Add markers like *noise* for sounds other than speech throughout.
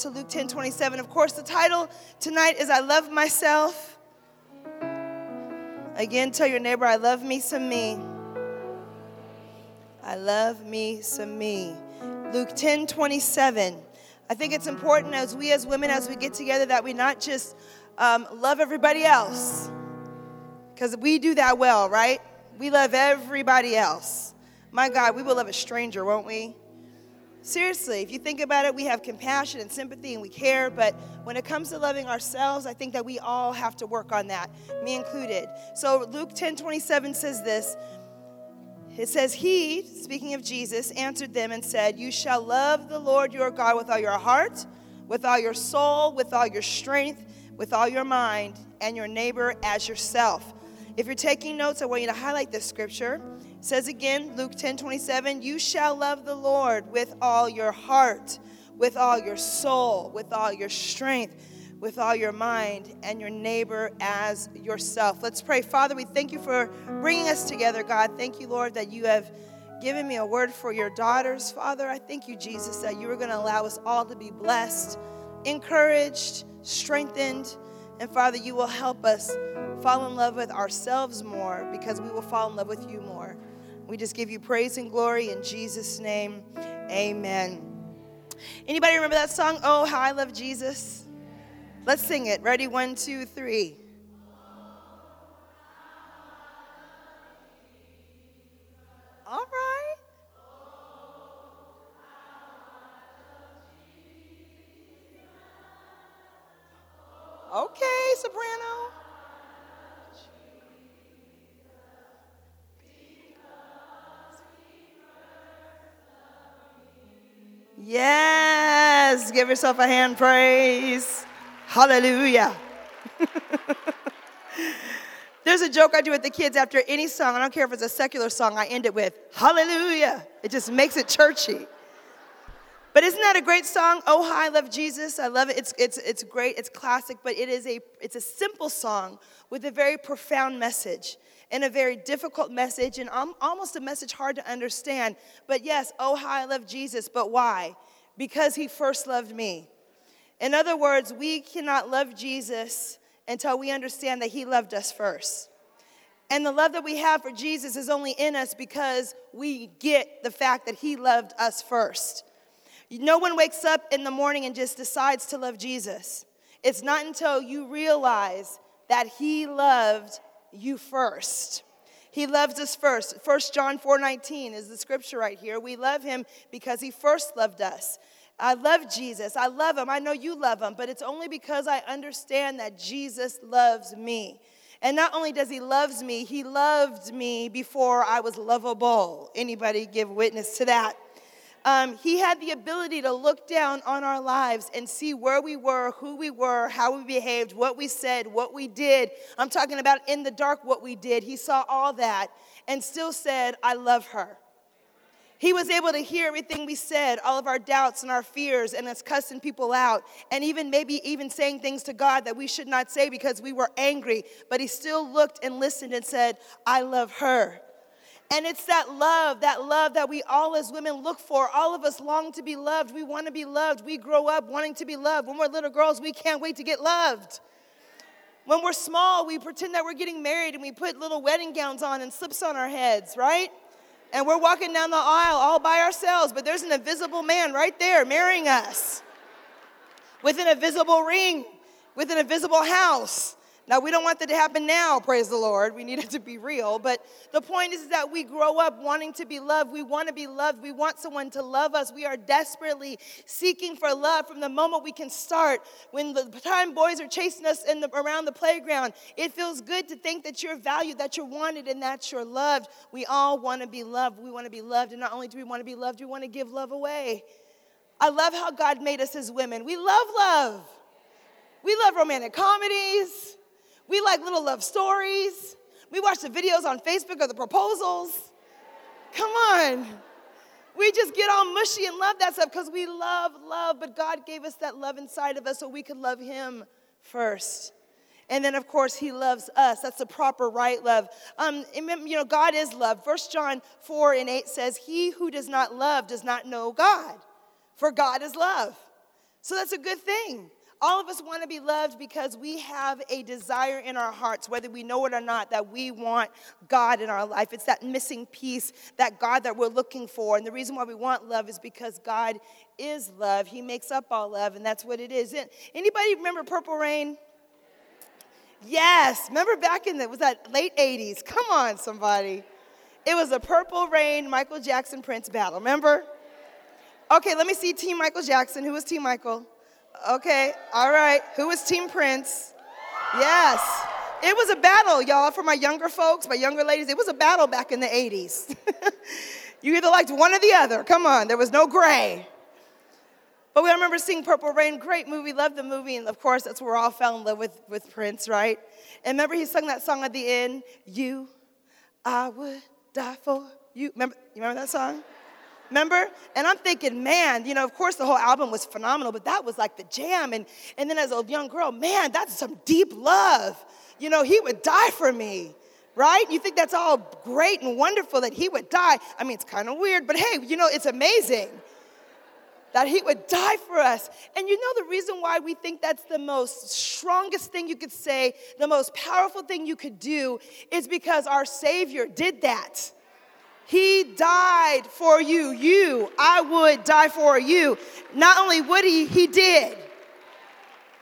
To Luke 10 27. Of course, the title tonight is I Love Myself. Again, tell your neighbor, I love me some me. I love me some me. Luke 10 27. I think it's important as we as women, as we get together, that we not just um, love everybody else, because we do that well, right? We love everybody else. My God, we will love a stranger, won't we? Seriously, if you think about it, we have compassion and sympathy and we care, but when it comes to loving ourselves, I think that we all have to work on that, me included. So Luke 10 27 says this. It says, He, speaking of Jesus, answered them and said, You shall love the Lord your God with all your heart, with all your soul, with all your strength, with all your mind, and your neighbor as yourself. If you're taking notes, I want you to highlight this scripture. Says again, Luke 10 27, you shall love the Lord with all your heart, with all your soul, with all your strength, with all your mind, and your neighbor as yourself. Let's pray. Father, we thank you for bringing us together, God. Thank you, Lord, that you have given me a word for your daughters. Father, I thank you, Jesus, that you are going to allow us all to be blessed, encouraged, strengthened, and Father, you will help us fall in love with ourselves more because we will fall in love with you more. We just give you praise and glory in Jesus' name. Amen. Anybody remember that song, Oh, How I Love Jesus? Let's sing it. Ready? One, two, three. All right. Okay, soprano. Yes, give yourself a hand praise. Hallelujah. *laughs* There's a joke I do with the kids after any song. I don't care if it's a secular song, I end it with Hallelujah. It just makes it churchy. But isn't that a great song? Oh, how I love Jesus. I love it. It's, it's, it's great. It's classic, but it is a, it's a simple song with a very profound message and a very difficult message and almost a message hard to understand. But yes, oh, how I love Jesus. But why? Because he first loved me. In other words, we cannot love Jesus until we understand that he loved us first. And the love that we have for Jesus is only in us because we get the fact that he loved us first. No one wakes up in the morning and just decides to love Jesus. It's not until you realize that He loved you first. He loves us first. 1 John 4:19 is the scripture right here. We love him because he first loved us. I love Jesus. I love him. I know you love him, but it's only because I understand that Jesus loves me. And not only does he loves me, he loved me before I was lovable. Anybody give witness to that? Um, he had the ability to look down on our lives and see where we were, who we were, how we behaved, what we said, what we did. I'm talking about in the dark what we did. He saw all that and still said, I love her. He was able to hear everything we said, all of our doubts and our fears, and us cussing people out, and even maybe even saying things to God that we should not say because we were angry. But he still looked and listened and said, I love her. And it's that love, that love that we all as women look for. All of us long to be loved. We want to be loved. We grow up wanting to be loved. When we're little girls, we can't wait to get loved. When we're small, we pretend that we're getting married and we put little wedding gowns on and slips on our heads, right? And we're walking down the aisle all by ourselves, but there's an invisible man right there marrying us with an invisible ring, with an invisible house. Now, we don't want that to happen now, praise the Lord. We need it to be real. But the point is that we grow up wanting to be loved. We want to be loved. We want someone to love us. We are desperately seeking for love from the moment we can start. When the time boys are chasing us in the, around the playground, it feels good to think that you're valued, that you're wanted, and that you're loved. We all want to be loved. We want to be loved. And not only do we want to be loved, we want to give love away. I love how God made us as women. We love love. We love romantic comedies. We like little love stories. We watch the videos on Facebook of the proposals. Come on. We just get all mushy and love that stuff because we love love, but God gave us that love inside of us so we could love Him first. And then, of course, He loves us. That's the proper right love. Um, you know, God is love. First John 4 and 8 says, He who does not love does not know God, for God is love. So that's a good thing. All of us want to be loved because we have a desire in our hearts, whether we know it or not, that we want God in our life. It's that missing piece, that God that we're looking for. And the reason why we want love is because God is love. He makes up all love, and that's what it is. Anybody remember Purple Rain? Yes. Remember back in the was that late 80s? Come on, somebody. It was a Purple Rain Michael Jackson Prince battle. Remember? Okay, let me see Team Michael Jackson. Who was Team Michael? Okay, all right. Who was Team Prince? Yes. It was a battle, y'all, for my younger folks, my younger ladies. It was a battle back in the 80s. *laughs* you either liked one or the other. Come on, there was no gray. But we remember seeing Purple Rain, great movie, loved the movie, and of course, that's where we all fell in love with, with Prince, right? And remember he sung that song at the end, You, I would die for you. Remember, you remember that song? Remember? And I'm thinking, man, you know, of course the whole album was phenomenal, but that was like the jam. And, and then as a young girl, man, that's some deep love. You know, he would die for me, right? You think that's all great and wonderful that he would die. I mean, it's kind of weird, but hey, you know, it's amazing that he would die for us. And you know the reason why we think that's the most strongest thing you could say, the most powerful thing you could do, is because our Savior did that. He died for you. You, I would die for you. Not only would he, he did.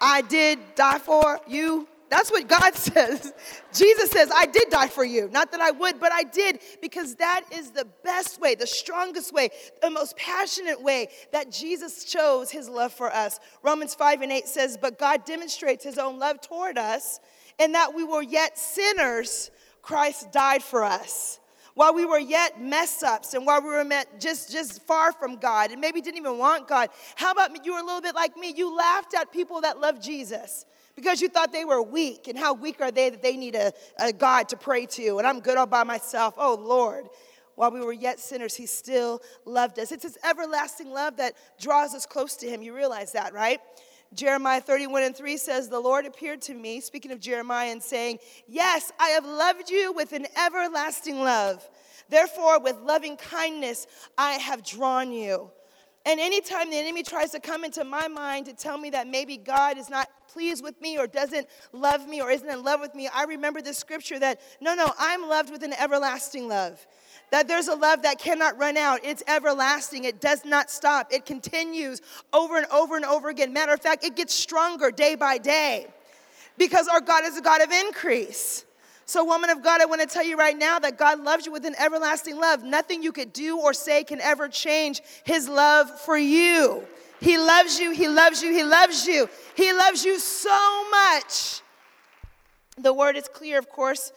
I did die for you. That's what God *laughs* says. Jesus says, I did die for you. Not that I would, but I did, because that is the best way, the strongest way, the most passionate way that Jesus chose his love for us. Romans 5 and 8 says, But God demonstrates his own love toward us, in that we were yet sinners, Christ died for us while we were yet mess ups and while we were met just, just far from God and maybe didn't even want God, how about you were a little bit like me? You laughed at people that love Jesus because you thought they were weak and how weak are they that they need a, a God to pray to and I'm good all by myself. Oh Lord. While we were yet sinners, He still loved us. It's His everlasting love that draws us close to Him. You realize that, right? Jeremiah 31 and 3 says, The Lord appeared to me, speaking of Jeremiah, and saying, Yes, I have loved you with an everlasting love. Therefore, with loving kindness, I have drawn you. And anytime the enemy tries to come into my mind to tell me that maybe God is not pleased with me or doesn't love me or isn't in love with me, I remember this scripture that no, no, I'm loved with an everlasting love that there's a love that cannot run out. It's everlasting. It does not stop. It continues over and over and over again. Matter of fact, it gets stronger day by day because our God is a God of increase. So, woman of God, I want to tell you right now that God loves you with an everlasting love. Nothing you could do or say can ever change his love for you. He loves you, he loves you, he loves you. He loves you so much. The word is clear, of course.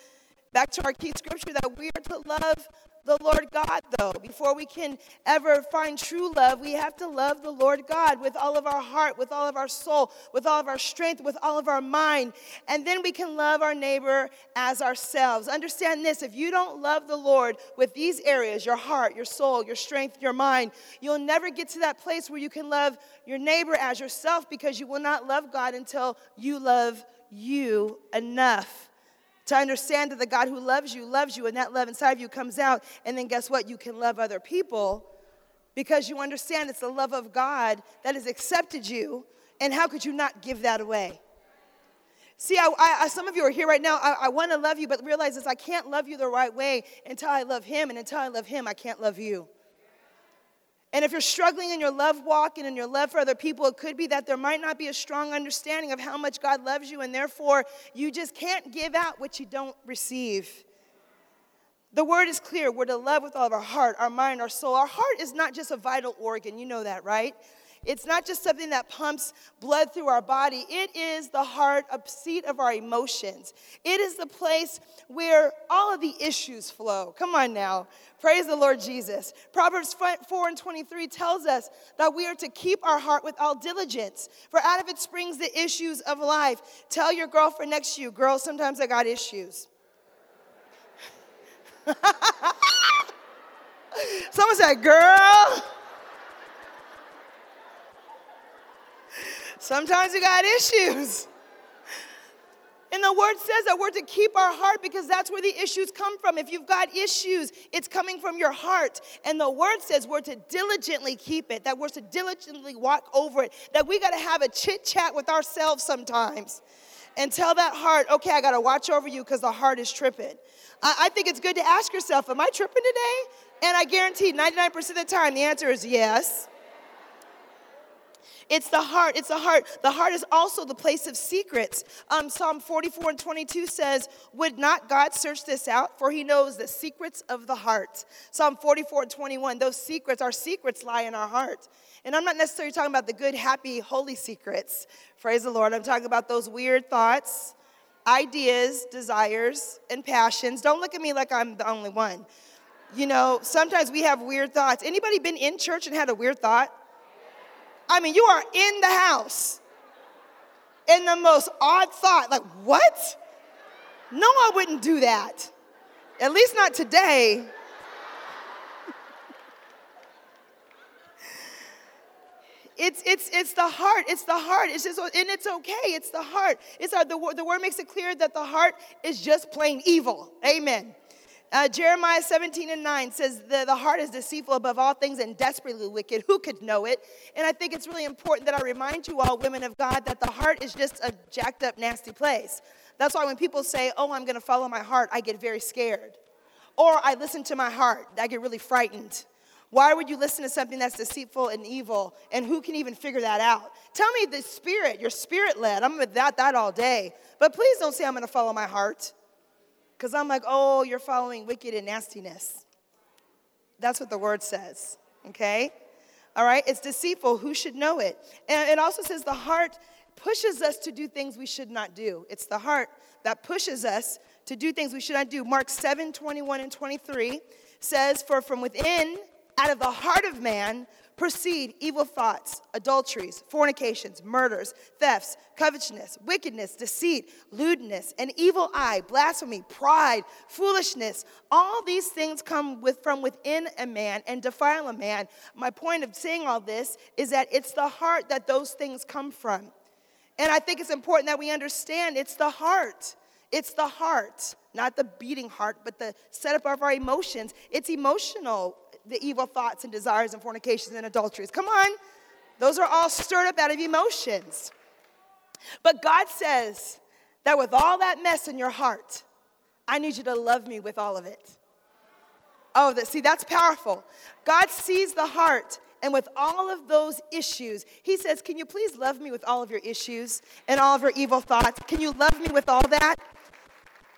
Back to our key scripture that we are to love the Lord God, though. Before we can ever find true love, we have to love the Lord God with all of our heart, with all of our soul, with all of our strength, with all of our mind. And then we can love our neighbor as ourselves. Understand this if you don't love the Lord with these areas your heart, your soul, your strength, your mind you'll never get to that place where you can love your neighbor as yourself because you will not love God until you love you enough to understand that the God who loves you loves you, and that love inside of you comes out. And then guess what? You can love other people because you understand it's the love of God that has accepted you. And how could you not give that away? See, I, I, some of you are here right now. I, I want to love you, but realize this I can't love you the right way until I love Him. And until I love Him, I can't love you. And if you're struggling in your love walk and in your love for other people, it could be that there might not be a strong understanding of how much God loves you, and therefore you just can't give out what you don't receive. The word is clear. We're to love with all of our heart, our mind, our soul. Our heart is not just a vital organ. You know that, right? It's not just something that pumps blood through our body. It is the heart, a seat of our emotions. It is the place where all of the issues flow. Come on now. Praise the Lord Jesus. Proverbs 4 and 23 tells us that we are to keep our heart with all diligence, for out of it springs the issues of life. Tell your girlfriend next to you, girl, sometimes I got issues. *laughs* Someone said, girl. Sometimes you got issues. And the word says that we're to keep our heart because that's where the issues come from. If you've got issues, it's coming from your heart. And the word says we're to diligently keep it, that we're to diligently walk over it, that we got to have a chit chat with ourselves sometimes and tell that heart, okay, I got to watch over you because the heart is tripping. I, I think it's good to ask yourself, am I tripping today? And I guarantee 99% of the time the answer is yes. It's the heart. It's the heart. The heart is also the place of secrets. Um, Psalm 44 and 22 says, Would not God search this out? For he knows the secrets of the heart. Psalm 44 and 21, those secrets, our secrets lie in our heart. And I'm not necessarily talking about the good, happy, holy secrets. Praise the Lord. I'm talking about those weird thoughts, ideas, desires, and passions. Don't look at me like I'm the only one. You know, sometimes we have weird thoughts. Anybody been in church and had a weird thought? I mean, you are in the house. in the most odd thought, like, what? No, I wouldn't do that. At least not today. *laughs* It's, it's, it's the heart. It's the heart. It's just, and it's okay. It's the heart. It's our, the, the word makes it clear that the heart is just plain evil. Amen. Uh, Jeremiah 17 and 9 says, the, the heart is deceitful above all things and desperately wicked. Who could know it? And I think it's really important that I remind you all, women of God, that the heart is just a jacked up, nasty place. That's why when people say, Oh, I'm going to follow my heart, I get very scared. Or I listen to my heart, I get really frightened. Why would you listen to something that's deceitful and evil? And who can even figure that out? Tell me the spirit, your spirit led. I'm with that, that all day. But please don't say I'm going to follow my heart. Because I'm like, oh, you're following wicked and nastiness. That's what the word says, okay? All right, it's deceitful. Who should know it? And it also says the heart pushes us to do things we should not do. It's the heart that pushes us to do things we should not do. Mark 7 21 and 23 says, For from within, out of the heart of man, proceed evil thoughts, adulteries, fornications, murders, thefts, covetousness, wickedness, deceit, lewdness, an evil eye, blasphemy, pride, foolishness. All these things come with, from within a man and defile a man. My point of saying all this is that it's the heart that those things come from. And I think it's important that we understand it's the heart. It's the heart, not the beating heart, but the setup of our emotions. It's emotional the evil thoughts and desires and fornications and adulteries. Come on. Those are all stirred up out of emotions. But God says that with all that mess in your heart, I need you to love me with all of it. Oh, that, see, that's powerful. God sees the heart, and with all of those issues, He says, Can you please love me with all of your issues and all of your evil thoughts? Can you love me with all that?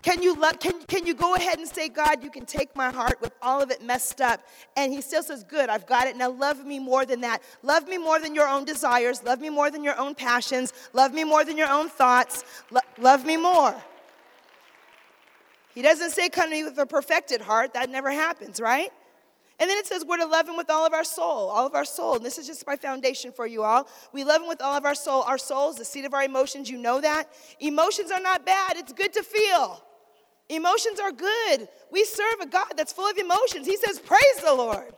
Can you, can, can you go ahead and say, God, you can take my heart with all of it messed up? And he still says, Good, I've got it. Now love me more than that. Love me more than your own desires. Love me more than your own passions. Love me more than your own thoughts. Lo- love me more. He doesn't say, Come to me with a perfected heart. That never happens, right? And then it says we're to love him with all of our soul, all of our soul. And this is just my foundation for you all. We love him with all of our soul. Our soul is the seat of our emotions. You know that. Emotions are not bad, it's good to feel. Emotions are good. We serve a God that's full of emotions. He says, Praise the Lord,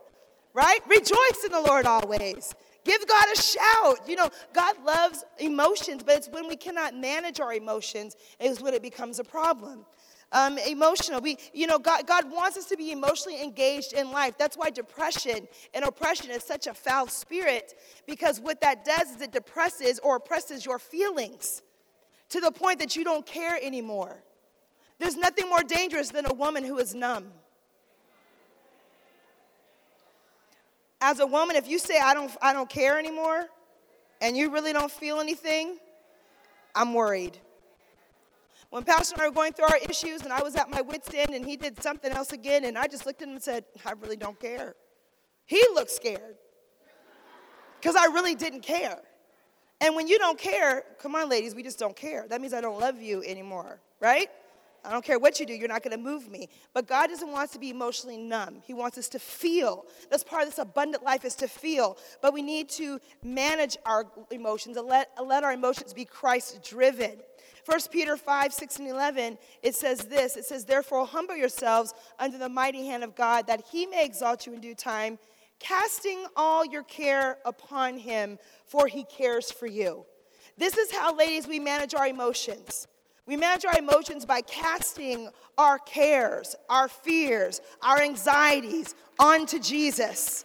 right? Rejoice in the Lord always. Give God a shout. You know, God loves emotions, but it's when we cannot manage our emotions is when it becomes a problem. Um, emotional. We, you know, God, God wants us to be emotionally engaged in life. That's why depression and oppression is such a foul spirit, because what that does is it depresses or oppresses your feelings to the point that you don't care anymore. There's nothing more dangerous than a woman who is numb. As a woman, if you say, I don't, I don't care anymore, and you really don't feel anything, I'm worried. When Pastor and I were going through our issues, and I was at my wits' end, and he did something else again, and I just looked at him and said, I really don't care. He looked scared because I really didn't care. And when you don't care, come on, ladies, we just don't care. That means I don't love you anymore, right? I don't care what you do, you're not going to move me. But God doesn't want us to be emotionally numb. He wants us to feel. That's part of this abundant life is to feel. But we need to manage our emotions and let, let our emotions be Christ driven. 1 Peter 5, 6, and 11, it says this It says, Therefore, humble yourselves under the mighty hand of God, that he may exalt you in due time, casting all your care upon him, for he cares for you. This is how, ladies, we manage our emotions. We manage our emotions by casting our cares, our fears, our anxieties onto Jesus.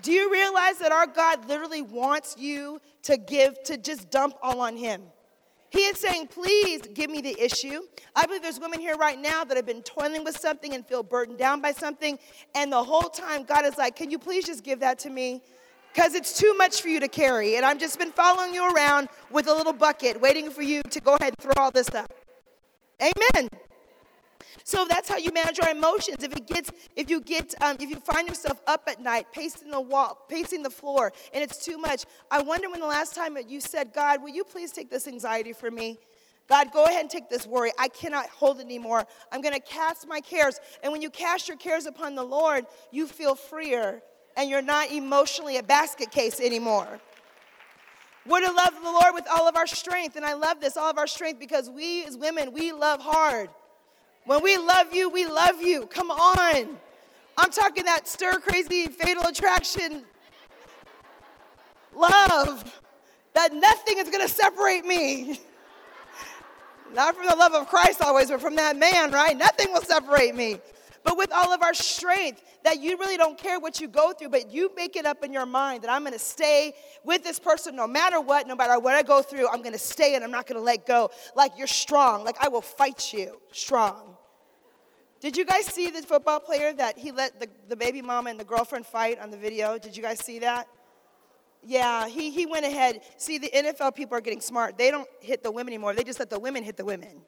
Do you realize that our God literally wants you to give, to just dump all on Him? He is saying, please give me the issue. I believe there's women here right now that have been toiling with something and feel burdened down by something. And the whole time, God is like, can you please just give that to me? Because it's too much for you to carry. And I've just been following you around with a little bucket, waiting for you to go ahead and throw all this up. Amen. So that's how you manage your emotions. If it gets, if you get, um, if you find yourself up at night, pacing the wall, pacing the floor, and it's too much, I wonder when the last time you said, God, will you please take this anxiety from me? God, go ahead and take this worry. I cannot hold it anymore. I'm going to cast my cares. And when you cast your cares upon the Lord, you feel freer and you're not emotionally a basket case anymore. We're to love the Lord with all of our strength. And I love this, all of our strength, because we as women, we love hard. When we love you, we love you. Come on. I'm talking that stir crazy, fatal attraction love that nothing is going to separate me. Not from the love of Christ always, but from that man, right? Nothing will separate me. But with all of our strength, that you really don't care what you go through, but you make it up in your mind that I'm to stay with this person no matter what, no matter what I go through, I'm to stay and I'm not to let go. Like you're strong, like I will fight you strong. Did you guys see the football player that he let the, the baby mama and the girlfriend fight on the video? Did you guys see that? Yeah, he, he went ahead. See, the NFL people are getting smart. They don't hit the women anymore. They just let the women hit the women.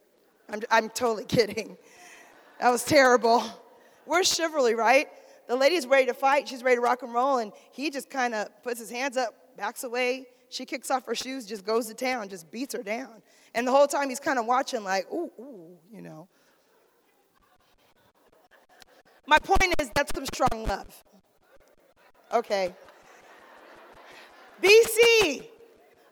I'm, I'm totally kidding. That was terrible. Where's chivalry, right? The lady's ready to fight. She's ready to rock and roll. And he just kind of puts his hands up, backs away. She kicks off her shoes, just goes to town, just beats her down. And the whole time he's kind of watching, like, ooh, ooh, you know. My point is, that's some strong love. Okay. BC.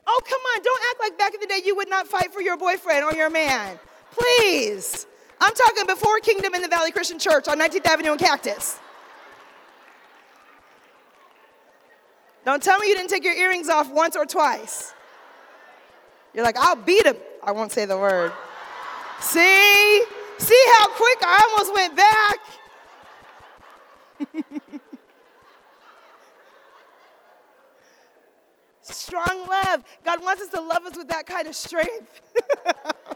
Oh, come on. Don't act like back in the day you would not fight for your boyfriend or your man. Please. I'm talking before Kingdom in the Valley Christian Church on 19th Avenue and Cactus. Don't tell me you didn't take your earrings off once or twice. You're like, I'll beat him. I won't say the word. See? See how quick I almost went back? *laughs* Strong love. God wants us to love us with that kind of strength.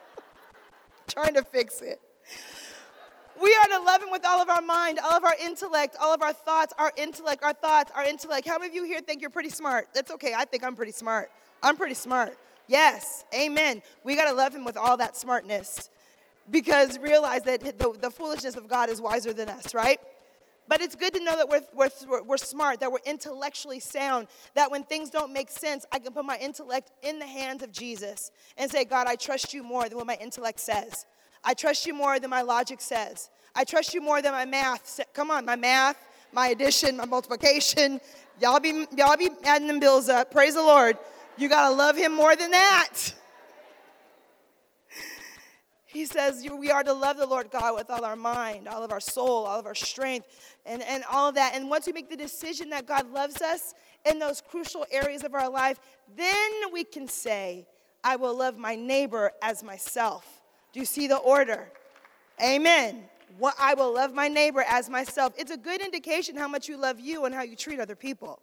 *laughs* Trying to fix it. We are to love Him with all of our mind, all of our intellect, all of our thoughts, our intellect, our thoughts, our intellect. How many of you here think you're pretty smart? That's okay. I think I'm pretty smart. I'm pretty smart. Yes, amen. We got to love Him with all that smartness because realize that the, the foolishness of God is wiser than us, right? But it's good to know that we're, we're, we're smart, that we're intellectually sound, that when things don't make sense, I can put my intellect in the hands of Jesus and say, God, I trust you more than what my intellect says. I trust you more than my logic says. I trust you more than my math. Come on, my math, my addition, my multiplication. Y'all be, y'all be adding them bills up. Praise the Lord. You got to love him more than that. He says we are to love the Lord God with all our mind, all of our soul, all of our strength, and, and all of that. And once we make the decision that God loves us in those crucial areas of our life, then we can say, I will love my neighbor as myself. Do you see the order? Amen. What, I will love my neighbor as myself. It's a good indication how much you love you and how you treat other people.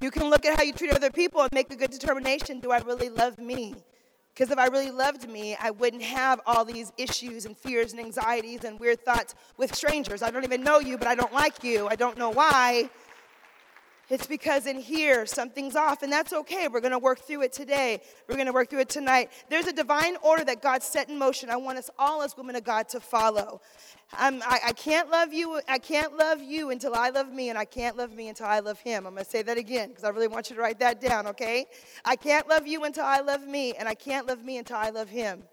You can look at how you treat other people and make a good determination do I really love me? Because if I really loved me, I wouldn't have all these issues and fears and anxieties and weird thoughts with strangers. I don't even know you, but I don't like you. I don't know why. It's because in here something's off, and that's okay. We're going to work through it today. We're going to work through it tonight. There's a divine order that God set in motion. I want us all as women of God to follow. Um, I, I can't love you. I can't love you until I love me, and I can't love me until I love Him. I'm going to say that again because I really want you to write that down. Okay? I can't love you until I love me, and I can't love me until I love Him.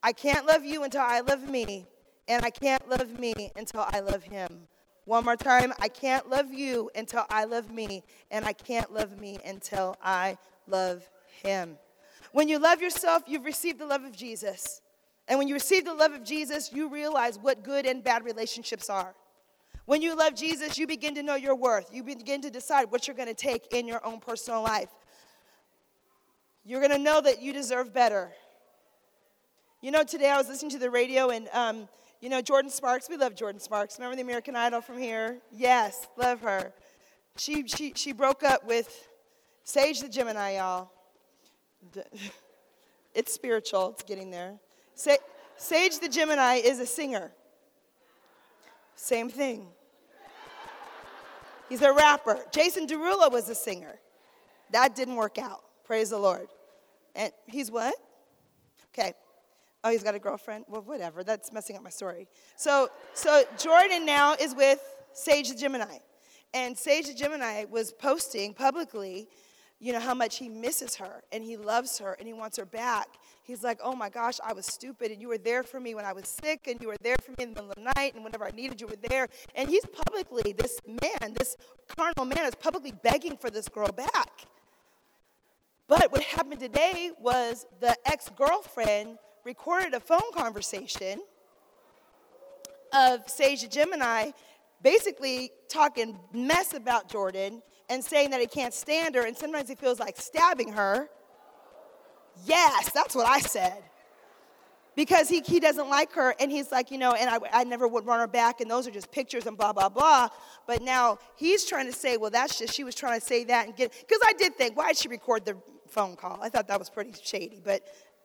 I can't love you until I love me, and I can't love me until I love Him. One more time. I can't love you until I love me, and I can't love me until I love him. When you love yourself, you've received the love of Jesus. And when you receive the love of Jesus, you realize what good and bad relationships are. When you love Jesus, you begin to know your worth. You begin to decide what you're going to take in your own personal life. You're going to know that you deserve better. You know, today I was listening to the radio and, um, you know, Jordin Sparks, we love Jordin Sparks. Remember the American Idol from here? Yes, love her. She, she, she broke up with Sage the Gemini, y'all. *laughs* It's spiritual, it's getting there. Sage the Gemini is a singer. Same thing. He's a rapper. Jason Derulo was a singer. That didn't work out. Praise the Lord. And he's what? Okay. Oh, he's got a girlfriend. Well, whatever. That's messing up my story. So, so Jordin now is with Sage the Gemini, and Sage the Gemini was posting publicly, you know, how much he misses her and he loves her and he wants her back. He's like, oh my gosh, I was stupid, and you were there for me when I was sick, and you were there for me in the middle of the night, and whenever I needed you, were there. And he's publicly, this man, this carnal man, is publicly begging for this girl back. But what happened today was the ex girlfriend recorded a phone conversation of Sage Gemini basically talking mess about Jordin and saying that he can't stand her, and sometimes he feels like stabbing her. Yes, that's what I said. Because he, he doesn't like her, and he's like, you know, and I, I never would run her back, and those are just pictures and blah, blah, blah. But now he's trying to say, well, that's just, she was trying to say that and get, because I did think, why did she record the phone call? I thought that was pretty shady, but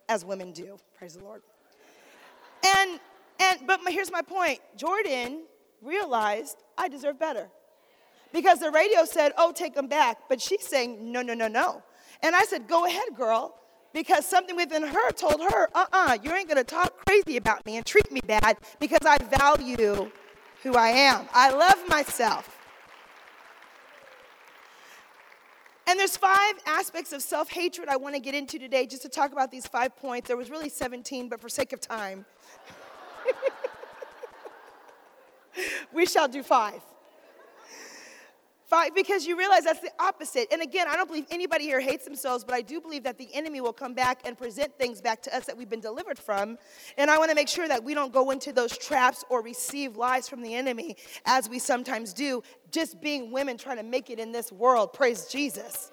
as women do. Praise the Lord. And and but my, here's my point. Jordin realized I deserve better. Because the radio said, "Oh, take him back." But she's saying, "No, no, no, no." And I said, "Go ahead, girl." Because something within her told her, "Uh-uh, you ain't to talk crazy about me and treat me bad because I value who I am. I love myself." And there's five aspects of self hatred I want to get into today just to talk about these five points. There was really 17, but for sake of time, *laughs* we shall do five. Five, because you realize that's the opposite. And again, I don't believe anybody here hates themselves, but I do believe that the enemy will come back and present things back to us that we've been delivered from. And I want to make sure that we don't go into those traps or receive lies from the enemy as we sometimes do, just being women trying to make it in this world. Praise Jesus.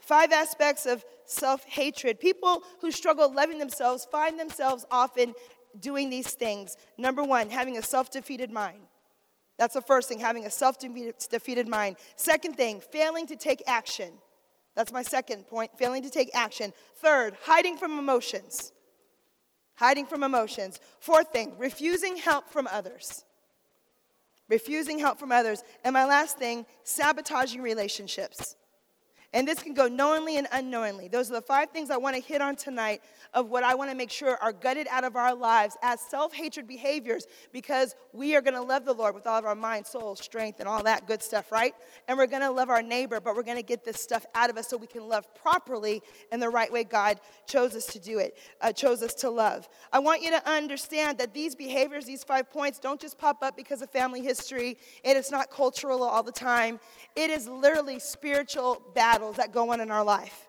Five aspects of self hatred. People who struggle loving themselves find themselves often doing these things. Number one, having a self defeated mind. That's the first thing, having a self defeated mind. Second thing, failing to take action. That's my second point, failing to take action. Third, hiding from emotions. Hiding from emotions. Fourth thing, refusing help from others. Refusing help from others. And my last thing, sabotaging relationships. And this can go knowingly and unknowingly. Those are the five things I want to hit on tonight of what I want to make sure are gutted out of our lives as self hatred behaviors because we are going to love the Lord with all of our mind, soul, strength, and all that good stuff, right? And we're going to love our neighbor, but we're going to get this stuff out of us so we can love properly in the right way God chose us to do it, uh, chose us to love. I want you to understand that these behaviors, these five points, don't just pop up because of family history, and it's not cultural all the time. It is literally spiritual battle battles that go on in our life.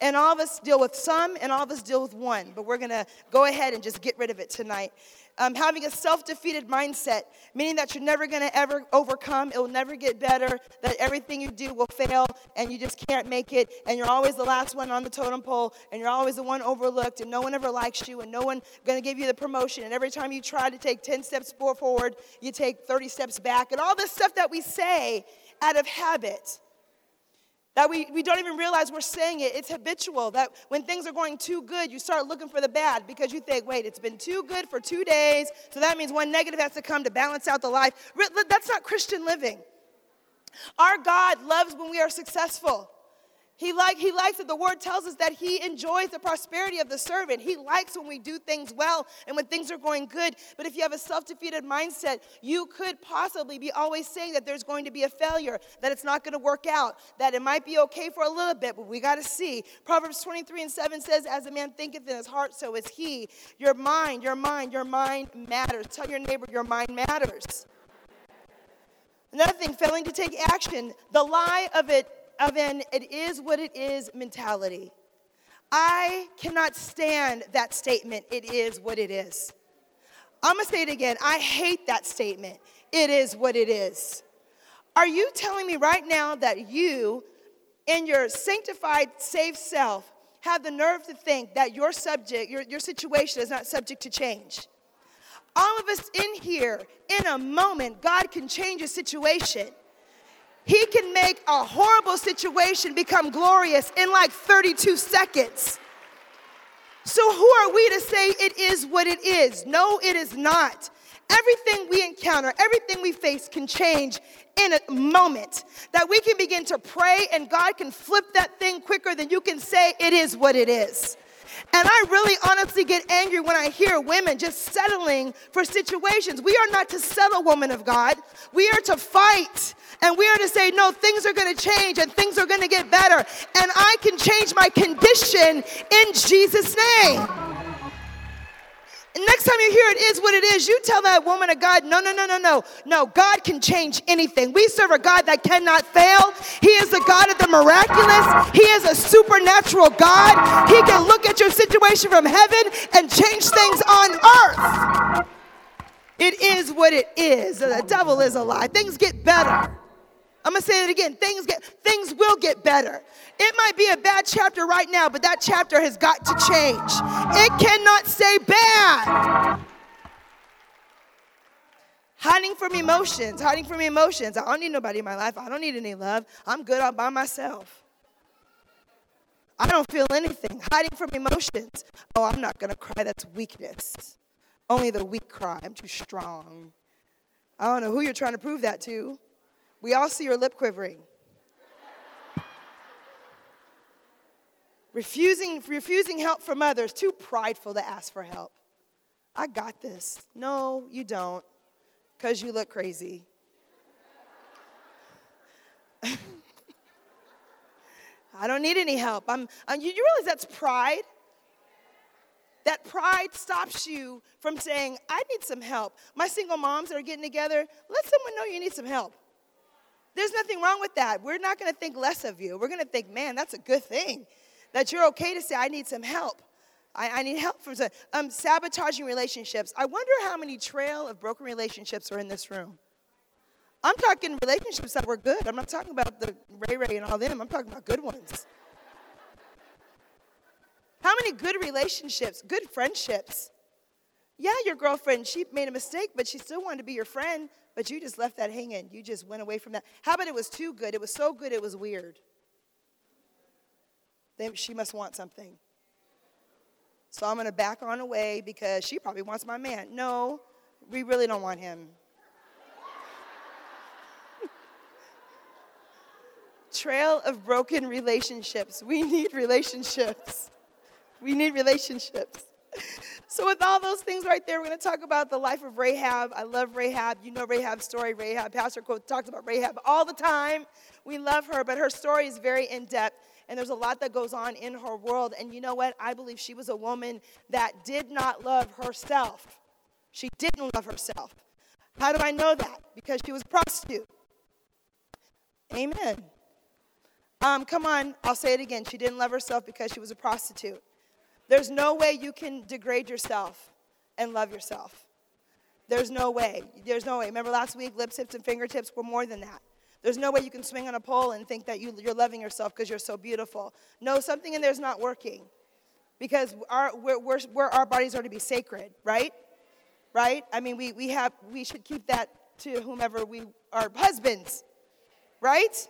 And all of us deal with some, and all of us deal with one. But we're to go ahead and just get rid of it tonight. Um, having a self defeated mindset, meaning that you're never to ever overcome, it will never get better, that everything you do will fail, and you just can't make it, and you're always the last one on the totem pole, and you're always the one overlooked, and no one ever likes you, and no one to give you the promotion, and every time you try to take 10 steps forward, you take 30 steps back, and all this stuff that we say out of habit. That we, we don't even realize we're saying it. It's habitual. That when things are going too good, you start looking for the bad because you think, wait, it's been too good for two days, so that means one negative has to come to balance out the life. That's not Christian living. Our God loves when we are successful. He, like, he likes it. The word tells us that he enjoys the prosperity of the servant. He likes when we do things well and when things are going good. But if you have a self defeated mindset, you could possibly be always saying that there's going to be a failure, that it's not going to work out, that it might be okay for a little bit, but we got to see. Proverbs 23 and 7 says, As a man thinketh in his heart, so is he. Your mind, your mind, your mind matters. Tell your neighbor, your mind matters. Another thing, failing to take action. The lie of it of an it is what it is mentality. I cannot stand that statement, it is what it is. I'm gonna say it again. I hate that statement. It is what it is. Are you telling me right now that you, in your sanctified, safe self, have the nerve to think that your subject, your, your situation is not subject to change? All of us in here, in a moment, God can change a situation. He can make a horrible situation become glorious in like 32 seconds. So, who are we to say it is what it is? No, it is not. Everything we encounter, everything we face can change in a moment. That we can begin to pray and God can flip that thing quicker than you can say it is what it is. And I really honestly get angry when I hear women just settling for situations. We are not to settle, woman of God. We are to fight. And we are to say, no, things are going to change and things are going to get better. And I can change my condition in Jesus' name. Next time you hear it is what it is, you tell that woman of God, no, no, no, no, no. No, God can change anything. We serve a God that cannot fail. He is the God of the miraculous. He is a supernatural God. He can look at your situation from heaven and change things on earth. It is what it is. The devil is a lie. Things get better. I'm gonna say it again. Things get things will get better. It might be a bad chapter right now, but that chapter has got to change. It cannot stay bad. Hiding from emotions, hiding from emotions. I don't need nobody in my life. I don't need any love. I'm good all by myself. I don't feel anything. Hiding from emotions. Oh, I'm not gonna cry. That's weakness. Only the weak cry. I'm too strong. I don't know who you're trying to prove that to. We all see your lip quivering. Refusing, refusing help from others, too prideful to ask for help. I got this. No, you don't, because you look crazy. *laughs* I don't need any help. I'm, I'm, you realize that's pride? That pride stops you from saying, I need some help. My single moms that are getting together, let someone know you need some help. There's nothing wrong with that. We're not going to think less of you. We're going to think, man, that's a good thing that you're okay to say, I need some help. I, I need help from some, um, sabotaging relationships. I wonder how many trail of broken relationships are in this room. I'm talking relationships that were good. I'm not talking about the Ray Ray and all them. I'm talking about good ones. How many good relationships, good friendships? Yeah, your girlfriend, she made a mistake, but she still wanted to be your friend, but you just left that hanging. You just went away from that. How about it was too good? It was so good, it was weird. Then she must want something. So I'm going to back on away because she probably wants my man. No, we really don't want him. *laughs* Trail of broken relationships. We need relationships. We need relationships. *laughs* So, with all those things right there, we're going to talk about the life of Rahab. I love Rahab. You know Rahab's story. Rahab, Pastor Quote talks about Rahab all the time. We love her, but her story is very in depth and there's a lot that goes on in her world. And you know what? I believe she was a woman that did not love herself. She didn't love herself. How do I know that? Because she was a prostitute. Amen. Um, come on, I'll say it again. She didn't love herself because she was a prostitute. There's no way you can degrade yourself and love yourself. There's no way. There's no way. Remember last week, lips, hips, and fingertips were more than that. There's no way you can swing on a pole and think that you, are loving yourself because you're so beautiful. No, something in there is not working because our, we're, we're, we're, our bodies are to be sacred, right? Right? I mean, we, we, have, we should keep that to whomever we are husbands, right?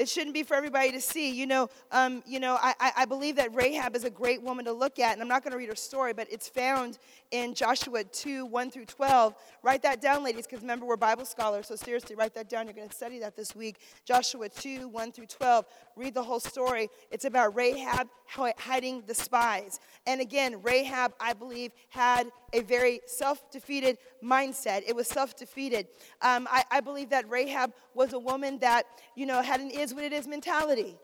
It shouldn't be for everybody to see. You know, um, you know I, I believe that Rahab is a great woman to look at, and I'm not going to read her story, but it's found in Joshua 2 1 through 12. Write that down, ladies, because remember, we're Bible scholars, so seriously, write that down. You're going to study that this week. Joshua 2 1 through 12. Read the whole story. It's about Rahab hiding the spies. And again, Rahab, I believe, had a very self defeated mindset. It was self defeated. Um, I, I believe that Rahab was a woman that, you know, had an is what it is mentality.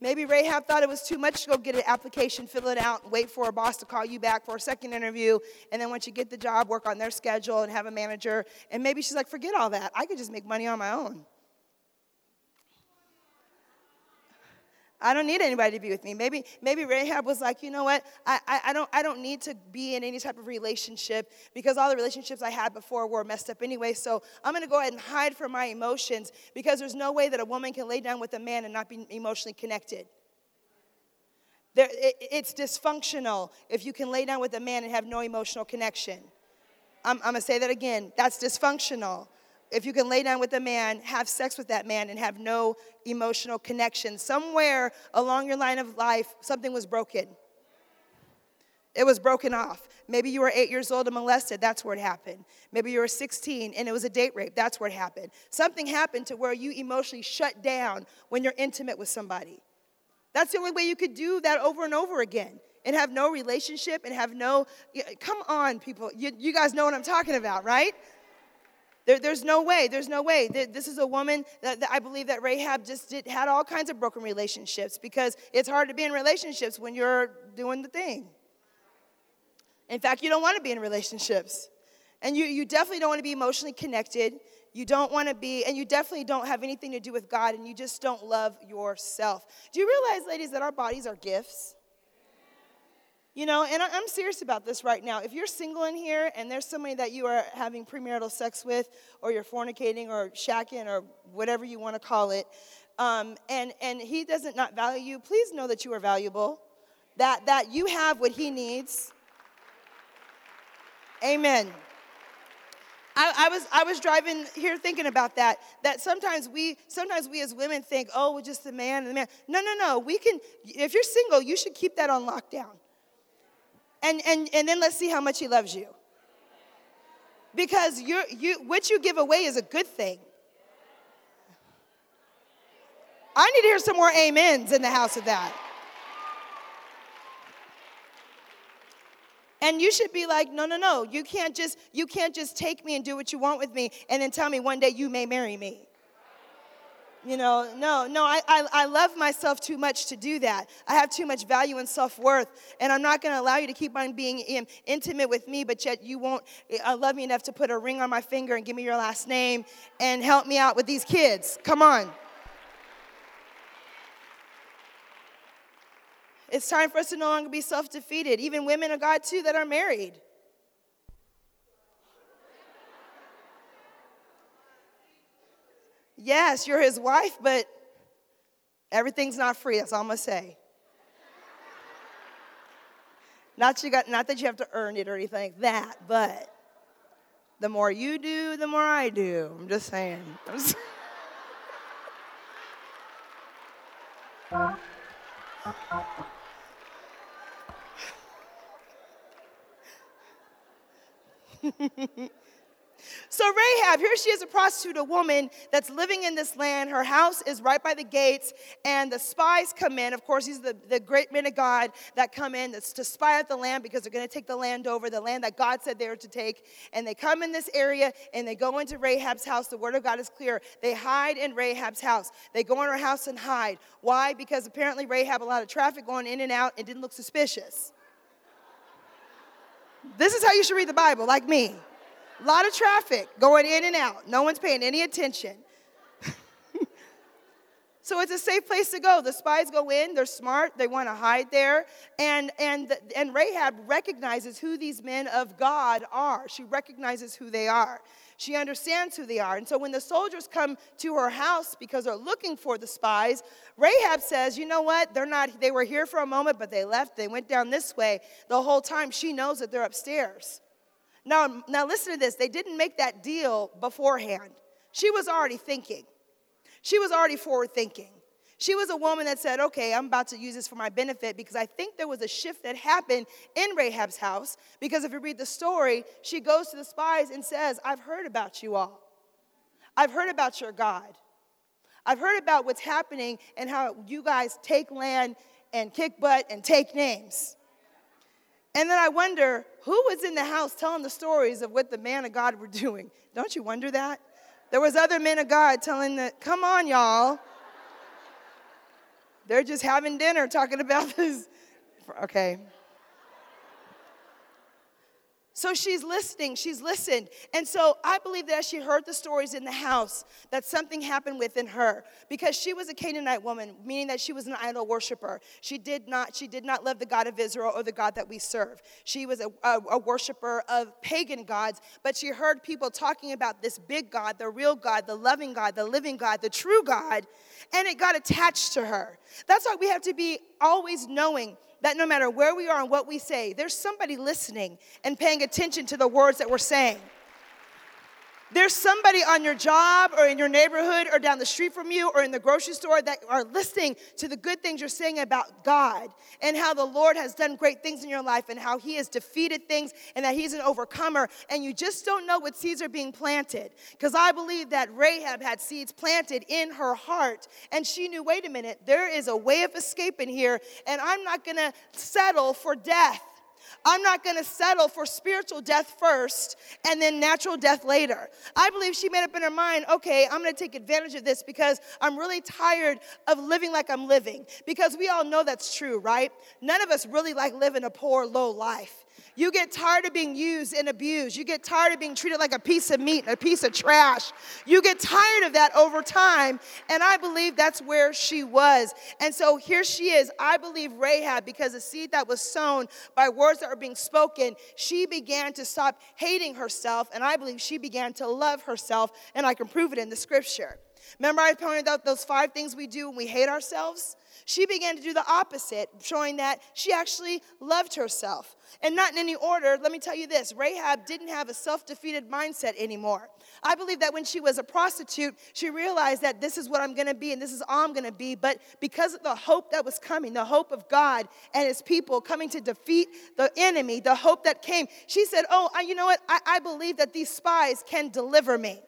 Maybe Rahab thought it was too much to go get an application, fill it out, wait for a boss to call you back for a second interview. And then once you get the job, work on their schedule and have a manager. And maybe she's like, forget all that. I could just make money on my own. I don't need anybody to be with me. Maybe, maybe Rahab was like, you know what? I, I, I, don't, I don't need to be in any type of relationship because all the relationships I had before were messed up anyway. So I'm going to go ahead and hide from my emotions because there's no way that a woman can lay down with a man and not be emotionally connected. There, it, it's dysfunctional if you can lay down with a man and have no emotional connection. I'm, I'm gonna say that again. That's dysfunctional. If you can lay down with a man, have sex with that man, and have no emotional connection, somewhere along your line of life, something was broken. It was broken off. Maybe you were eight years old and molested. That's where it happened. Maybe you were 16 and it was a date rape. That's where it happened. Something happened to where you emotionally shut down when you're intimate with somebody. That's the only way you could do that over and over again and have no relationship and have no. Come on, people. You, you guys know what I'm talking about, right? There, there's no way. There's no way. This is a woman that, that I believe that Rahab just did, had all kinds of broken relationships because it's hard to be in relationships when you're doing the thing. In fact, you don't want to be in relationships. And you, you definitely don't want to be emotionally connected. You don't want to be, and you definitely don't have anything to do with God, and you just don't love yourself. Do you realize, ladies, that our bodies are gifts? You know, and I'm serious about this right now. If you're single in here and there's somebody that you are having premarital sex with, or you're fornicating, or shacking, or whatever you want to call it, um, and, and he doesn't not value you, please know that you are valuable, that, that you have what he needs Amen. I, I, was I was driving here thinking about that. That sometimes we sometimes we as women think, oh, we're just the man and the man. No, no, no. We can. If you're single, you should keep that on lockdown. And and and then let's see how much he loves you. Because you you what you give away is a good thing. I need to hear some more amens in the house of that. And you should be like, no, no, no. You can't just you can't just take me and do what you want with me and then tell me one day you may marry me. You know, no, no, I, I, I love myself too much to do that. I have too much value and self worth, and I'm not going to allow you to keep on being in, intimate with me, but yet you won't uh, love me enough to put a ring on my finger and give me your last name and help me out with these kids. Come on. It's time for us to no longer be self defeated, even women of God, too, that are married. Yes, you're his wife, but everything's not free. That's all I'm going to say. Not, you got, not that you have to earn it or anything like that, but the more you do, the more I do. I'm just saying. I'm *laughs* just so Rahab, here she is, a prostitute, a woman that's living in this land. Her house is right by the gates, and the spies come in. Of course, these are the, the great men of God that come in that's to spy out the land because they're going to take the land over, the land that God said they were to take. And they come in this area and they go into Rahab's house. The word of God is clear. They hide in Rahab's house. They go in her house and hide. Why? Because apparently Rahab a lot of traffic going in and out and didn't look suspicious. This is how you should read the Bible, like me. A lot of traffic going in and out. No one's paying any attention. *laughs* so it's a safe place to go. The spies go in, they're smart, they want to hide there. And, and, and Rahab recognizes who these men of God are. She recognizes who they are. She understands who they are. And so when the soldiers come to her house because they're looking for the spies, Rahab says, You know what? They're not, they were here for a moment, but they left. They went down this way. The whole time she knows that they're upstairs. Now, now listen to this. They didn't make that deal beforehand. She was already thinking. She was already forward thinking. She was a woman that said, Okay, I'm about to use this for my benefit because I think there was a shift that happened in Rahab's house. Because if you read the story, she goes to the spies and says, I've heard about you all. I've heard about your God. I've heard about what's happening and how you guys take land and kick butt and take names. And then I wonder who was in the house telling the stories of what the man of God were *laughs* doing. Don't you wonder that? There was other men of God telling that, come on, y'all. They're just having dinner talking about *laughs* this. Okay. So she's listening, she's listened. And so I believe that she heard the stories in the house, that something happened within her because she was a Canaanite woman, meaning that she was an idol worshiper. She did not, she did not love the God of Israel or the God that we serve. She was a, a, a worshiper of pagan gods, but she heard people talking about this big God, the real God, the loving God, the living God, the true God, and it got attached to her. That's why we have to be always knowing that no matter where we are and what we say, there's somebody listening and paying attention to the words that we're saying. There's somebody on your job or in your neighborhood or down the street from you or in the grocery store that are listening to the good things you're saying about God and how the Lord has done great things in your life and how He has defeated things and that He's an overcomer. And you just don't know what seeds are being planted. Because I believe that Rahab had seeds planted in her heart and she knew wait a minute, there is a way of escape in here and I'm not going to settle for death. I'm not going to settle for spiritual death first and then natural death later. I believe she made up in her mind, okay, I'm going to take advantage of this because I'm really tired of living like I'm living. Because we all know that's true, right? None of us really like living a poor, low life. You get tired of being used and abused. You get tired of being treated like a piece of meat, a piece of trash. You get tired of that over time. And I believe that's where she was. And so here she is. I believe Rahab, because the seed that was sown by words that were being spoken, she began to stop hating herself. And I believe she began to love herself. And I can prove it in the scripture. Remember, I pointed out those five things we do when we hate ourselves? She began to do the opposite, showing that she actually loved herself. And not in any order, let me tell you this Rahab didn't have a self defeated mindset anymore. I believe that when she was a prostitute, she realized that this is what I'm gonna be and this is all I'm gonna be. But because of the hope that was coming, the hope of God and his people coming to defeat the enemy, the hope that came, she said, Oh, you know what? I, I believe that these spies can deliver me.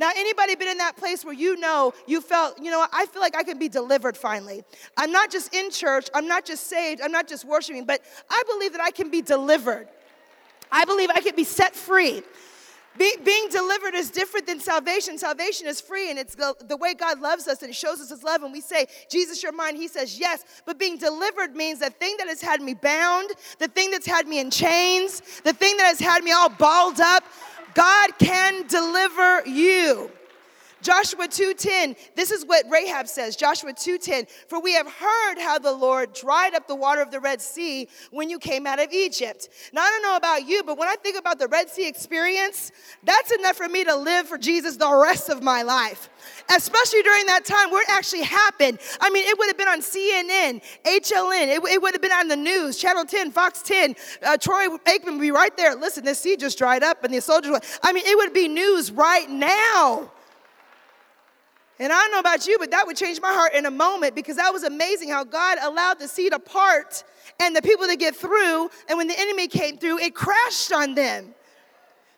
Now, anybody been in that place where you know you felt, you know, I feel like I can be delivered finally. I'm not just in church, I'm not just saved, I'm not just worshiping, but I believe that I can be delivered. I believe I can be set free. Be, being delivered is different than salvation. Salvation is free, and it's the, the, way God loves us, and shows us His love. And we say, Jesus, you're mine. He says, yes. But being delivered means the thing that has had me bound, the thing that's had me in chains, the thing that has had me all balled up, God can deliver you. Joshua 2:10, this is what Rahab says. Joshua 2:10, for we have heard how the Lord dried up the water of the Red Sea when you came out of Egypt. Now I don't know about you, but when I think about the Red Sea experience, that's enough for me to live for Jesus the rest of my life. Especially during that time where it actually happened. I mean, it would have been on CNN, HLN, it, it would have been on the news, Channel 10, Fox 10. Uh, Troy Aikman would be right there. Listen, the sea just dried up and the soldiers. I mean, it would be news right now. And I don't know about you, but that would change my heart in a moment because that was amazing how God allowed the sea to part and the people to get through. And when the enemy came through, it crashed on them.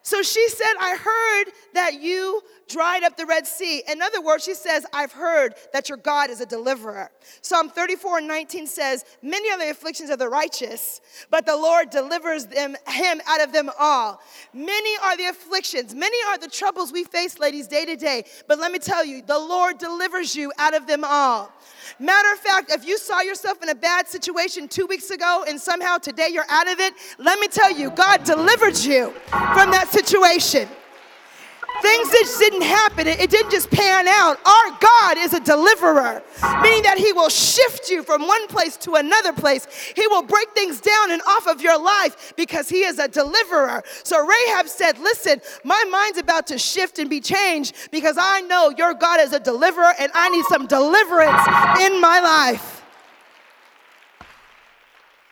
So she said, I heard that you dried up the Red Sea. In other words, she says, I've heard that your God is a deliverer. Psalm 34 and 19 says, Many are the afflictions of the righteous, but the Lord delivers them, him out of them all. Many are the afflictions, many are the troubles we face, ladies, day to day. But let me tell you, the Lord delivers you out of them all. Matter of fact, if you saw yourself in a bad situation two weeks ago and somehow today you're out of it, let me tell you, God delivered you from that situation. Things just didn't happen. It, didn't just pan out. Our God is a deliverer, meaning that He will shift you from one place to another place. He will break things down and off of your life because He is a deliverer. So Rahab said, Listen, my mind's about to shift and be changed because I know your God is a deliverer and I need some deliverance in my life.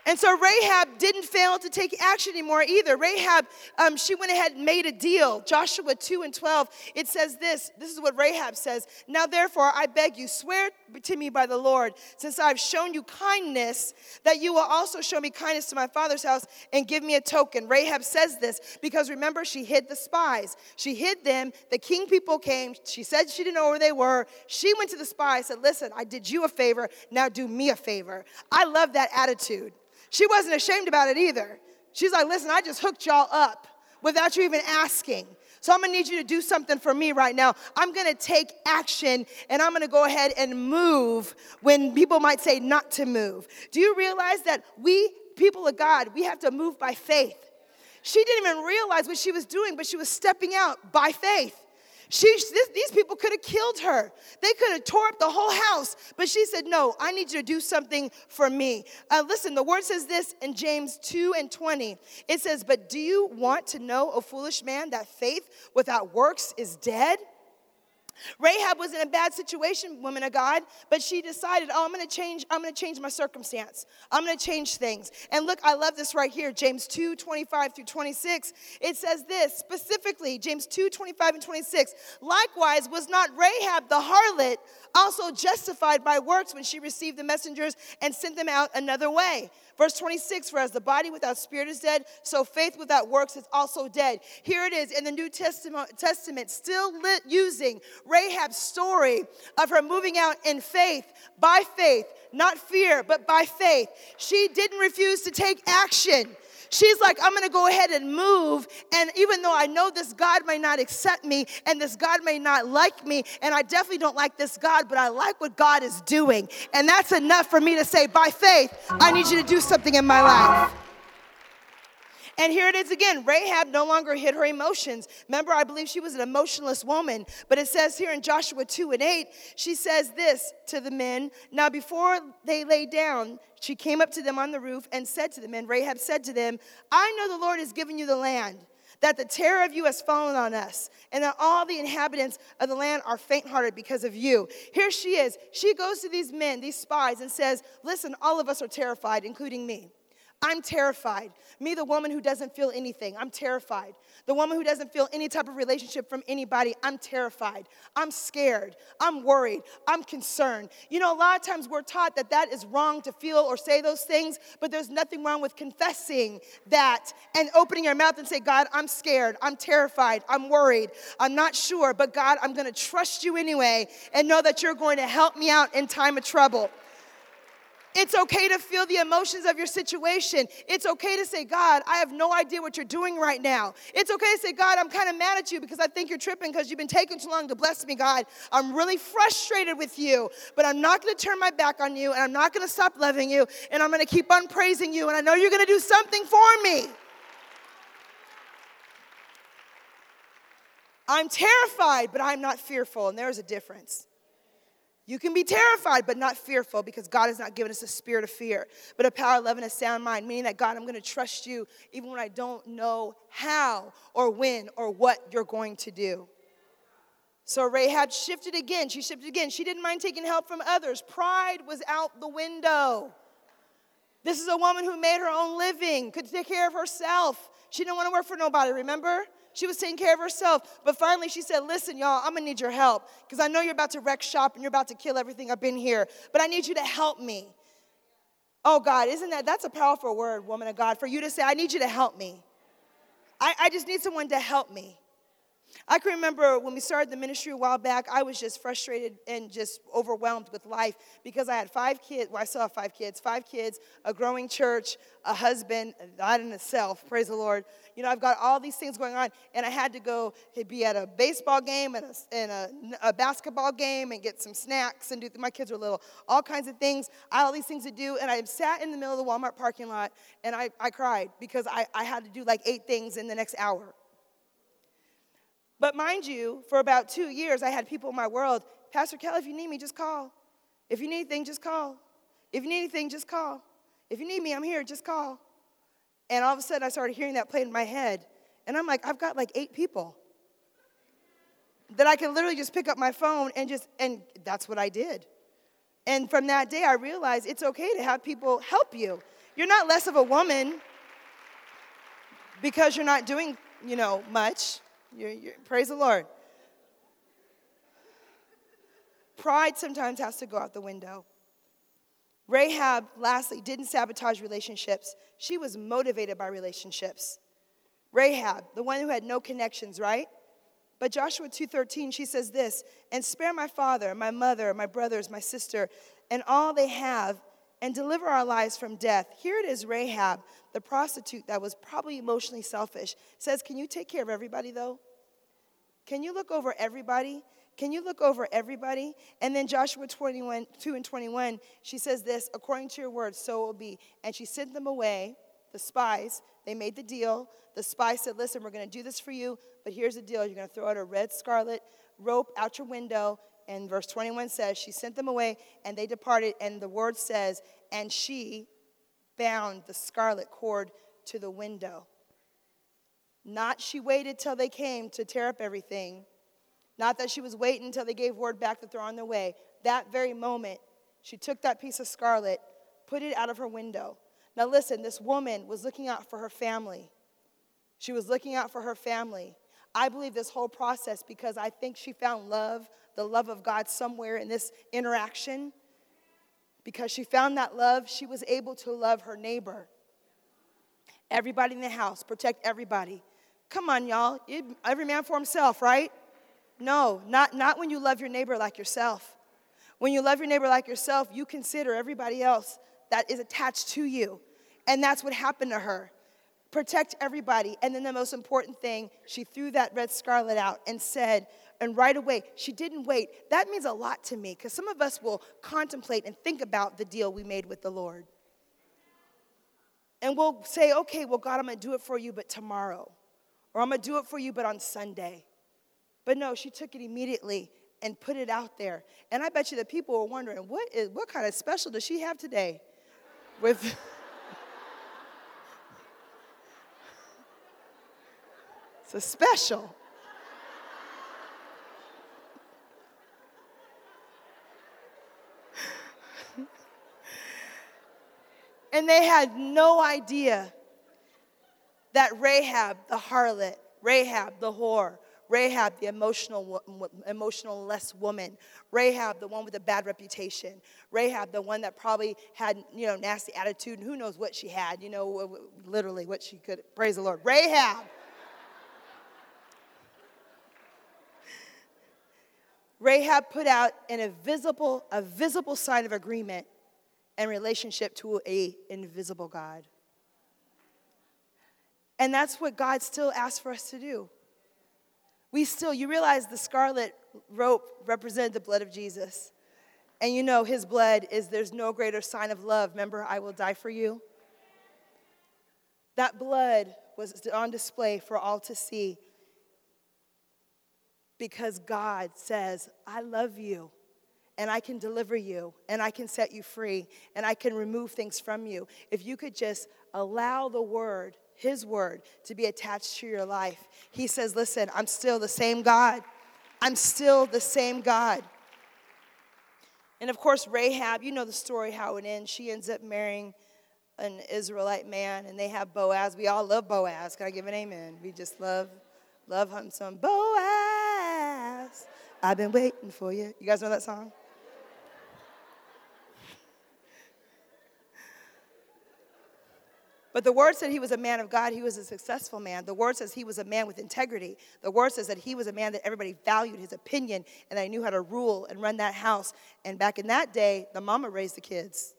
And so Rahab didn't fail to take action anymore either. Rahab, um, she went ahead and made a deal. Joshua 2 and 12, it says this. This is what Rahab says. Now, therefore, I beg you, swear to me by the Lord, since I've shown you kindness, that you will also show me kindness to my father's house and give me a token. Rahab says this because remember, she hid the spies. She hid them. The king people came. She said she didn't know where they were. She went to the spies, and said, Listen, I did you a favor. Now do me a favor. I love that attitude. She wasn't ashamed about it either. She's like, listen, I just hooked y'all up without you even asking. So I'm gonna need you to do something for me right now. I'm gonna take action and I'm gonna go ahead and move when people might say not to move. Do you realize that we, people of God, we have to move by faith? She didn't even realize what she was doing, but she was stepping out by faith. She, this, these people could have killed her. They could have tore up the whole house. But she said, No, I need you to do something for me. Uh, listen, the word says this in James 2 and 20. It says, But do you want to know, O foolish man, that faith without works is dead? Rahab was in a bad situation, woman of God, but she decided, oh, I'm gonna change, I'm gonna change my circumstance. I'm gonna change things. And look, I love this right here, James 2, 25 through 26. It says this specifically, James 2, 25 and 26. Likewise, was not Rahab the harlot also justified by works when she received the messengers and sent them out another way? Verse 26 For as the body without spirit is dead, so faith without works is also dead. Here it is in the New Testament, Testament still lit, using Rahab's story of her moving out in faith, by faith, not fear, but by faith. She didn't refuse to take action. She's like, I'm going to go ahead and move. And even though I know this God may not accept me and this God may not like me, and I definitely don't like this God, but I like what God is doing. And that's enough for me to say, by faith, I need you to do something in my life. And here it is again. Rahab no longer hid her emotions. Remember, I believe she was an emotionless woman. But it says here in Joshua 2 and 8, she says this to the men Now, before they lay down, she came up to them on the roof and said to the men, Rahab said to them, I know the Lord has given you the land that the terror of you has fallen on us, and that all the inhabitants of the land are faint hearted because of you. Here she is. She goes to these men, these spies, and says, Listen, all of us are terrified, including me. I'm terrified. Me, the woman who doesn't feel anything, I'm terrified. The woman who doesn't feel any type of relationship from anybody, I'm terrified. I'm scared. I'm worried. I'm concerned. You know, a lot of times we're taught that that is wrong to feel or say those things, but there's nothing wrong with confessing that and opening your mouth and say, God, I'm scared. I'm terrified. I'm worried. I'm not sure, but God, I'm going to trust you anyway and know that you're going to help me out in time of trouble. It's okay to feel the emotions of your situation. It's okay to say, God, I have no idea what you're doing right now. It's okay to say, God, I'm kind of mad at you because I think you're tripping because you've been taking too long to bless me, God. I'm really frustrated with you, but I'm not going to turn my back on you and I'm not going to stop loving you and I'm going to keep on praising you and I know you're going to do something for me. I'm terrified, but I'm not fearful, and there's a difference. You can be terrified, but not fearful because God has not given us a spirit of fear, but a power, of love, and a sound mind, meaning that God, I'm going to trust you even when I don't know how or when or what you're going to do. So Rahab shifted again. She shifted again. She didn't mind taking help from others. Pride was out the window. This is a woman who made her own living, could take care of herself. She didn't want to work for nobody, remember? She was taking care of herself. But finally, she said, Listen, y'all, I'm gonna need your help because I know you're about to wreck shop and you're about to kill everything up in here, but I need you to help me. Oh, God, isn't that, that's a powerful word, woman of God, for you to say, I need you to help me. I, I just need someone to help me. I can remember when we started the ministry a while back, I was just frustrated and just overwhelmed with life because I had five kids. Well, I still have five kids, five kids, a growing church, a husband, that in itself, praise the Lord. You know, I've got all these things going on, and I had to go be at a baseball game and, a, and a, a basketball game and get some snacks and do, my kids were little, all kinds of things. I had all these things to do, and I sat in the middle of the Walmart parking lot and I, I cried because I, I had to do like eight things in the next hour. But mind you, for about two years, I had people in my world, Pastor Kelly, if you need me, just call. If you need anything, just call. If you need anything, just call. If you need me, I'm here, just call. And all of a sudden, I started hearing that play in my head. And I'm like, I've got like eight people that I can literally just pick up my phone and just, and that's what I did. And from that day, I realized it's okay to have people help you. You're not less of a woman because you're not doing, you know, much. You're, you're, praise the Lord. Pride sometimes has to go out the window. Rahab, lastly, didn't sabotage relationships. She was motivated by relationships. Rahab, the one who had no connections, right? But Joshua 2:13, she says this, and spare my father, my mother, my brothers, my sister, and all they have, and deliver our lives from death. Here it is, Rahab, the prostitute that was probably emotionally selfish, says, Can you take care of everybody though? Can you look over everybody? Can you look over everybody? And then Joshua 21, 2 and 21, she says this, according to your words, so it will be. And she sent them away the spies, they made the deal. The spy said, Listen, we're going to do this for you, but here's the deal. You're going to throw out a red scarlet rope out your window. And verse 21 says, She sent them away, and they departed. And the word says, And she bound the scarlet cord to the window. Not she waited till they came to tear up everything. Not that she was waiting until they gave word back that they're on their way. That very moment, she took that piece of scarlet, put it out of her window. Now, listen, this woman was looking out for her family. She was looking out for her family. I believe this whole process because I think she found love, the love of God, somewhere in this interaction. Because she found that love, she was able to love her neighbor. Everybody in the house, protect everybody. Come on, y'all. Every man for himself, right? No, not, not when you love your neighbor like yourself. When you love your neighbor like yourself, you consider everybody else that is attached to you. And that's what happened to her. Protect everybody. And then the most important thing, she threw that red scarlet out and said, and right away, she didn't wait. That means a lot to me because some of us will contemplate and think about the deal we made with the Lord. And we'll say, okay, well, God, I'm going to do it for you, but tomorrow. Or I'm going to do it for you, but on Sunday. But no, she took it immediately and put it out there. And I bet you that people were wondering, what, is, what kind of special does she have today? With. *laughs* it's a special. And they had no idea that Rahab, the harlot, Rahab, the whore, Rahab, the emotional, emotional less woman. Rahab, the one with a bad reputation. Rahab, the one that probably had, you know, nasty attitude and who knows what she had, you know, literally what she could. Praise the Lord. Rahab. Rahab put out an invisible, a visible sign of agreement and relationship to a invisible God. And that's what God still asks for us to do we still, you realize the scarlet rope represented the blood of Jesus. And you know, his blood is there's no greater sign of love. Remember, I will die for you? That blood was on display for all to see because God says, I love you and I can deliver you and I can set you free and I can remove things from you. If you could just allow the word his word to be attached to your life. He says, Listen, I'm still the same God. I'm still the same God. And of course, Rahab, you know the story how it ends. She ends up marrying an Israelite man, and they have Boaz. We all love Boaz. Can I give an amen? We just love, love him some Boaz. I've been waiting for you. You guys know that song? But the word said he was a man of God. He was a successful man. The word says he was a man with integrity. The word says that he was a man that everybody valued his opinion and that he knew how to rule and run that house. And back in that day, the mama raised the kids.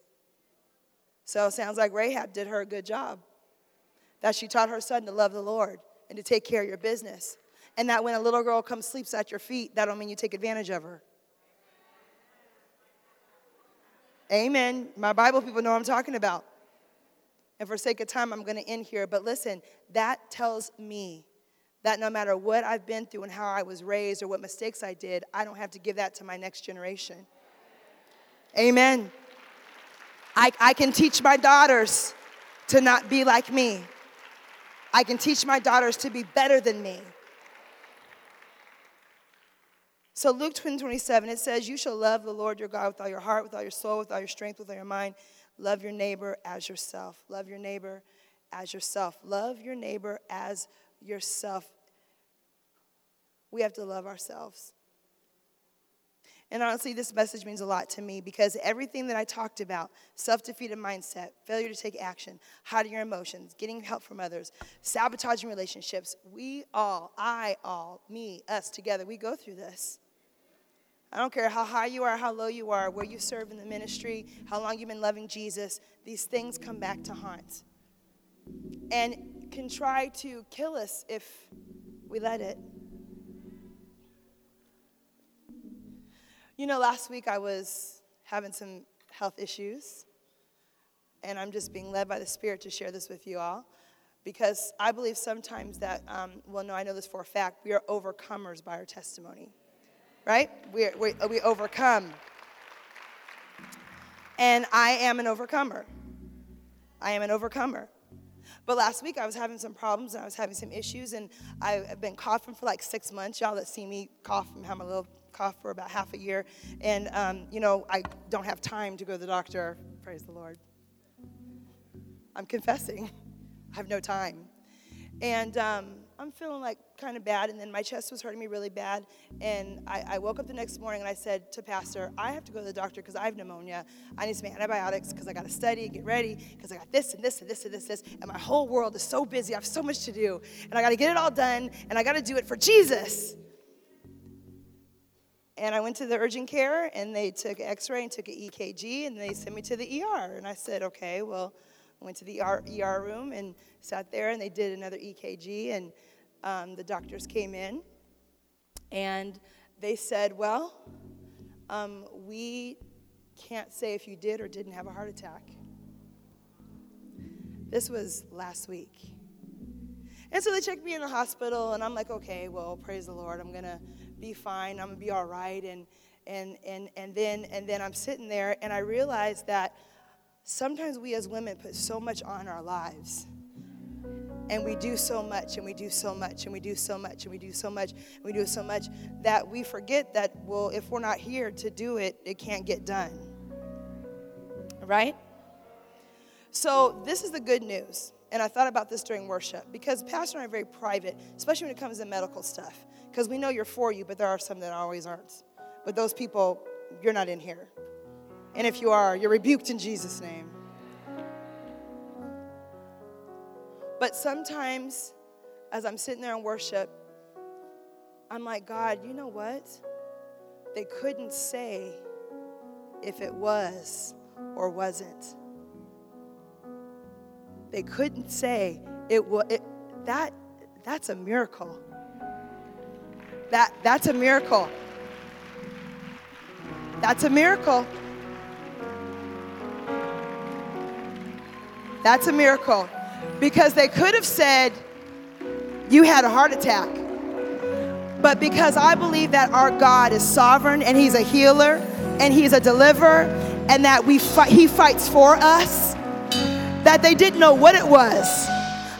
So it sounds like Rahab did her a good job. That she taught her son to love the Lord and to take care of your business. And that when a little girl comes sleeps at your feet, that don't mean you take advantage of her. Amen. My Bible people know I'm talking about. And for sake of time, I'm going to end here. But listen, that tells me that no matter what I've been through and how I was raised or what mistakes I did, I don't have to give that to my next generation. Amen. I, I can teach my daughters to not be like me. I can teach my daughters to be better than me. So Luke 20, 27, it says, You shall love the Lord your God with all your heart, with all your soul, with all your strength, with all your mind. Love your neighbor as yourself. Love your neighbor as yourself. Love your neighbor as yourself. We have to love ourselves. And honestly, this message means a lot to me because everything that I talked about self defeated mindset, failure to take action, hiding your emotions, getting help from others, sabotaging relationships we all, I all, me, us together, we go through this. I don't care how high you are, how low you are, where you serve in the ministry, how long you've been loving Jesus, these things come back to haunt and can try to kill us if we let it. You know, last week I was having some health issues. and I'm just being led by the Spirit to share this with you all because I believe sometimes that, um, well, no, I know this for a fact, we are overcomers by our testimony, right? we we, we overcome. And I am an overcomer. I am an overcomer. But last week I was having some problems and I was having some issues, and I've been coughing for like six months. Y'all that see me cough and have a little cough for about half a year. And, um, you know, I don't have time to go to the doctor. Praise the Lord. I'm confessing. *laughs* I have no time. And um, I'm feeling like kind of bad. And then my chest was hurting me really bad. And I, I woke up the next morning and I said to Pastor, I have to go to the doctor because I have pneumonia. I need some antibiotics because I got to study and get ready because I got this and this and this and this, this. And my whole world is so busy. I have so much to do. And I got to get it all done. And I got to do it for Jesus. And I went to the urgent care and they took an x ray and took an EKG and they sent me to the ER. And I said, okay, well, I went to the ER, ER room and sat there and they did another EKG and um, the doctors came in and they said, well, um, we can't say if you did or didn't have a heart attack. This was last week. And so they checked me in the hospital, and I'm like, okay, well, praise the Lord, I'm gonna be fine, I'm gonna be all right. And and and and then and then I'm sitting there, and I realized that sometimes we as women put so much on our lives. And we do so much, and we do so much, and we do so much, and we do so much, and we do so much that we forget that, well, if we're not here to do it, it can't get done. Right? So, this is the good news. And I thought about this during worship because Pastor and I are very private, especially when it comes to medical stuff. Because we know you're for you, but there are some that always aren't. But those people, you're not in here. And if you are, you're rebuked in Jesus' name. But sometimes, as I'm sitting there in worship, I'm like, God, you know what? They couldn't say if it was or wasn't. They couldn't say it was that that's a miracle. That that's a miracle. That's a miracle. That's a miracle. Because they could have said, You had a heart attack. But because I believe that our God is sovereign and He's a healer and He's a deliverer and that we He fights for us, that they didn't know what it was.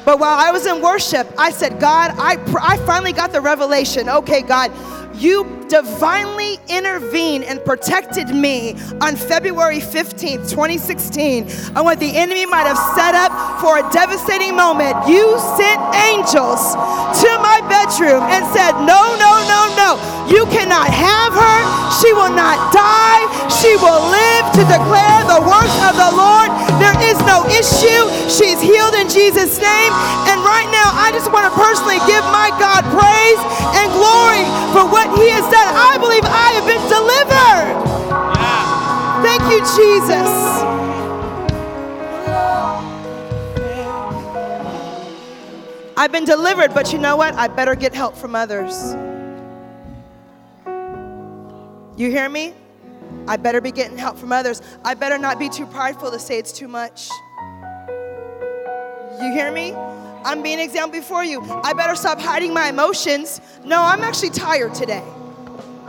But while I was in worship, I said, God, I, I finally got the revelation. Okay, God, you divinely intervened and protected me on February 15th, 2016, on what the enemy might have set up for a devastating moment. You sent angels to my bedroom and said, No, no, no, no. You cannot have her. She will not die. She will live to declare the works of the Lord. Is no issue. She's healed in Jesus' name. And right now, I just want to personally give my God praise and glory for what He has done. I believe I have been delivered. Thank you, Jesus. I've been delivered, but you know what? I better get help from others. You hear me? I better be getting help from others. I better not be too prideful to say it's too much. You hear me? I'm being example before you. I better stop hiding my emotions. No, I'm actually tired today.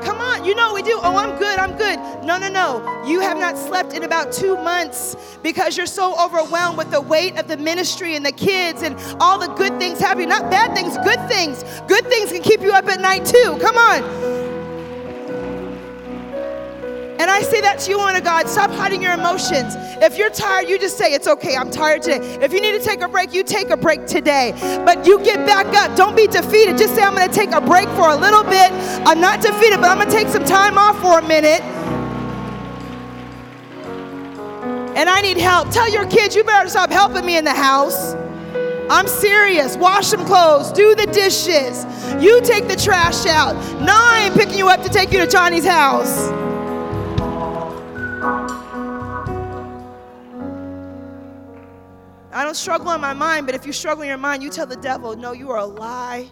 Come on, you know we do. Oh, I'm good, I'm good. No, no, no. You have not slept in about two months because you're so overwhelmed with the weight of the ministry and the kids and all the good things happening. Not bad things, good things. Good things can keep you up at night too. Come on. And I say that to you, of God. Stop hiding your emotions. If you're tired, you just say, It's okay, I'm tired today. If you need to take a break, you take a break today. But you get back up. Don't be defeated. Just say, I'm going to take a break for a little bit. I'm not defeated, but I'm going to take some time off for a minute. And I need help. Tell your kids, you better stop helping me in the house. I'm serious. Wash some clothes, do the dishes. You take the trash out. No, I ain't picking you up to take you to Johnny's house. I don't struggle in my mind, but if you struggle in your mind, you tell the devil, no, you are a lie.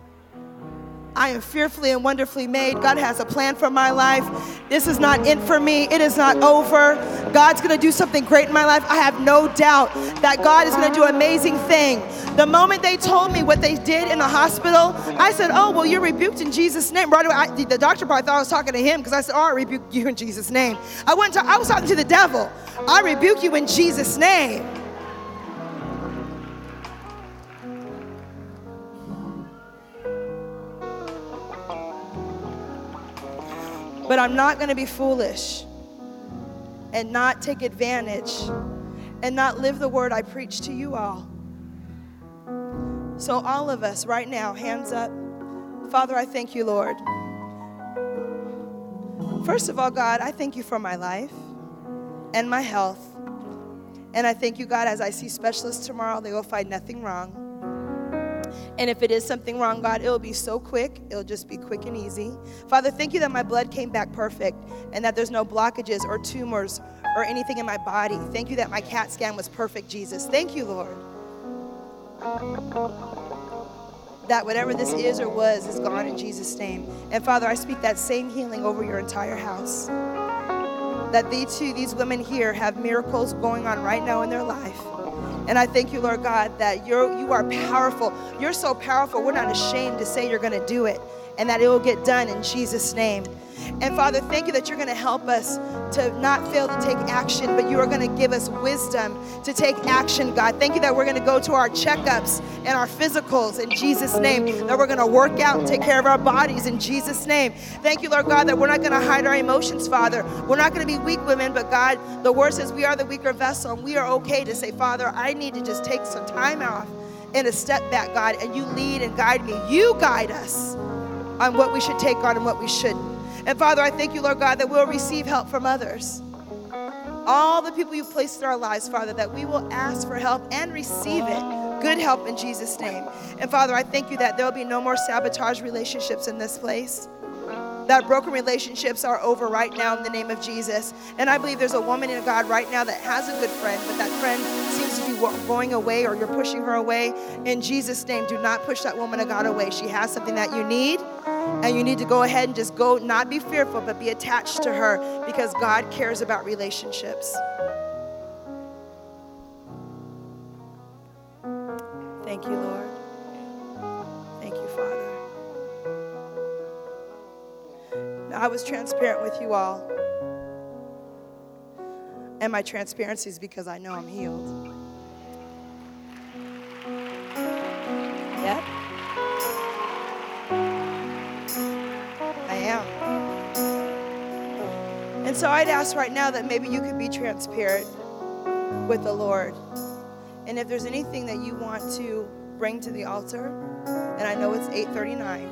I am fearfully and wonderfully made. God has a plan for my life. This is not in for me, it is not over. God's gonna do something great in my life. I have no doubt that God is gonna do an amazing thing. The moment they told me what they did in the hospital, I said, Oh, well, you're rebuked in Jesus' name. Right away, I, the doctor probably thought I was talking to him because I said, Oh, I rebuke you in Jesus' name. I, went to, I was talking to the devil. I rebuke you in Jesus' name. But I'm not going to be foolish and not take advantage and not live the word I preach to you all. So, all of us right now, hands up. Father, I thank you, Lord. First of all, God, I thank you for my life and my health. And I thank you, God, as I see specialists tomorrow, they will find nothing wrong. And if it is something wrong, God, it'll be so quick. It'll just be quick and easy. Father, thank you that my blood came back perfect and that there's no blockages or tumors or anything in my body. Thank you that my CAT scan was perfect, Jesus. Thank you, Lord. That whatever this is or was is gone in Jesus' name. And Father, I speak that same healing over your entire house. That these two, these women here, have miracles going on right now in their life. And I thank you, Lord God, that you're you are powerful. You're so powerful. We're not ashamed to say you're going to do it and that it will get done in Jesus' name. And Father, thank you that you're going to help us to not fail to take action, but you are going to give us wisdom to take action, God. Thank you that we're going to go to our checkups and our physicals in Jesus' name, that we're going to work out and take care of our bodies in Jesus' name. Thank you, Lord God, that we're not going to hide our emotions, Father. We're not going to be weak women, but God, the word says we are the weaker vessel, and we are okay to say, Father, I need to just take some time off and a step back, God, and you lead and guide me. You guide us on what we should take on and what we shouldn't. And Father, I thank you, Lord God, that we'll receive help from others. All the people you've placed in our lives, Father, that we will ask for help and receive it. Good help in Jesus' name. And Father, I thank you that there will be no more sabotage relationships in this place that broken relationships are over right now in the name of Jesus. And I believe there's a woman in God right now that has a good friend, but that friend seems to be going away or you're pushing her away. In Jesus' name, do not push that woman of God away. She has something that you need, and you need to go ahead and just go, not be fearful, but be attached to her because God cares about relationships. Thank you, Lord. Thank you, Father. Now, I was transparent with you all. And my transparency is because I know I'm healed. And so I'd ask right now that maybe you could be transparent with the Lord. And if there's anything that you want to bring to the altar, and I know it's 839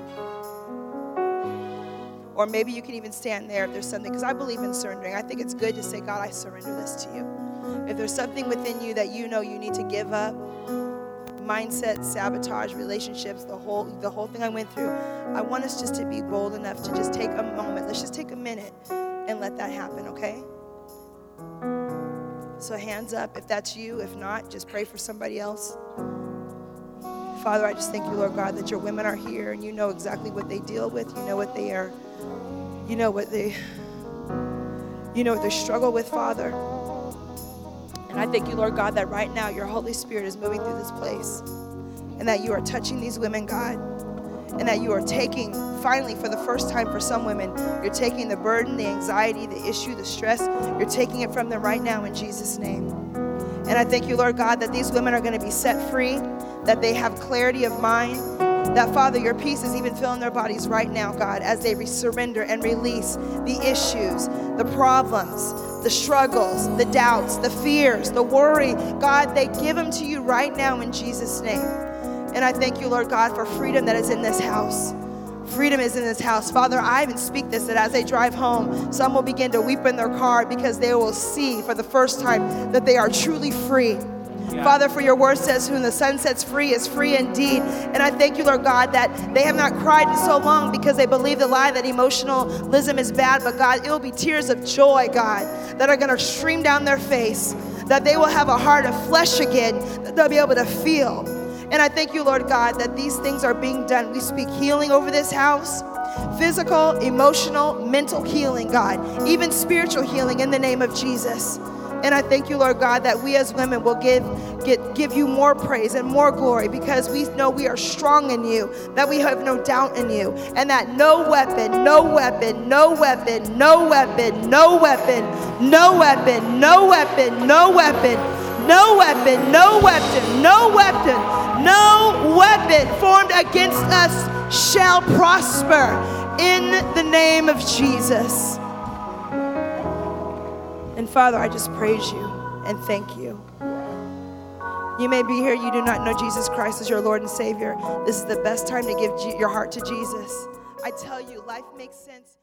or maybe you can even stand there if there's something, because I believe in surrendering. I think it's good to say, God, I surrender this to you. If there's something within you that you know you need to give up, mindset, sabotage, relationships, the whole the whole thing I went through, I want us just to be bold enough to just take a moment. Let's just take a minute and let that happen, okay? So hands up if that's you. If not, just pray for somebody else. Father, I just thank you, Lord God, that your women are here and you know exactly what they deal with. You know what they are you know what they you know what they struggle with, Father. And I thank you, Lord God, that right now your Holy Spirit is moving through this place and that you are touching these women, God, and that you are taking, finally, for the first time for some women, you're taking the burden, the anxiety, the issue, the stress, you're taking it from them right now in Jesus' name. And I thank you, Lord God, that these women are going to be set free, that they have clarity of mind, that, Father, your peace is even filling their bodies right now, God, as they surrender and release the issues, the problems, the struggles, the doubts, the fears, the worry. God, they give them to you right now in Jesus' name. And I thank you, Lord God, for freedom that is in this house. Freedom is in this house. Father, I even speak this that as they drive home, some will begin to weep in their car because they will see for the first time that they are truly free yeah. Father, for your word says, Whom the Son sets free is free indeed. And I thank you, Lord God, that they have not cried in so long because they believe the lie that emotionalism is bad, but God, it will be tears of joy, God, that are going to stream down their face, that they will have a heart of flesh again, that they'll be able to feel. And I thank you, Lord God, that these things are being done. We speak healing over this house physical, emotional, mental healing, God, even spiritual healing in the name of Jesus. And I thank you, Lord God, that we as women will give, get, give you more praise and more glory because we know we are strong in you, that we have no doubt in you, and that no weapon, no weapon, no weapon, no weapon, no weapon, no weapon, no weapon, no weapon, no weapon, no weapon, no weapon, no weapon formed against us shall prosper in the name of Jesus. And Father, I just praise you and thank you. You may be here, you do not know Jesus Christ as your Lord and Savior. This is the best time to give your heart to Jesus. I tell you, life makes sense.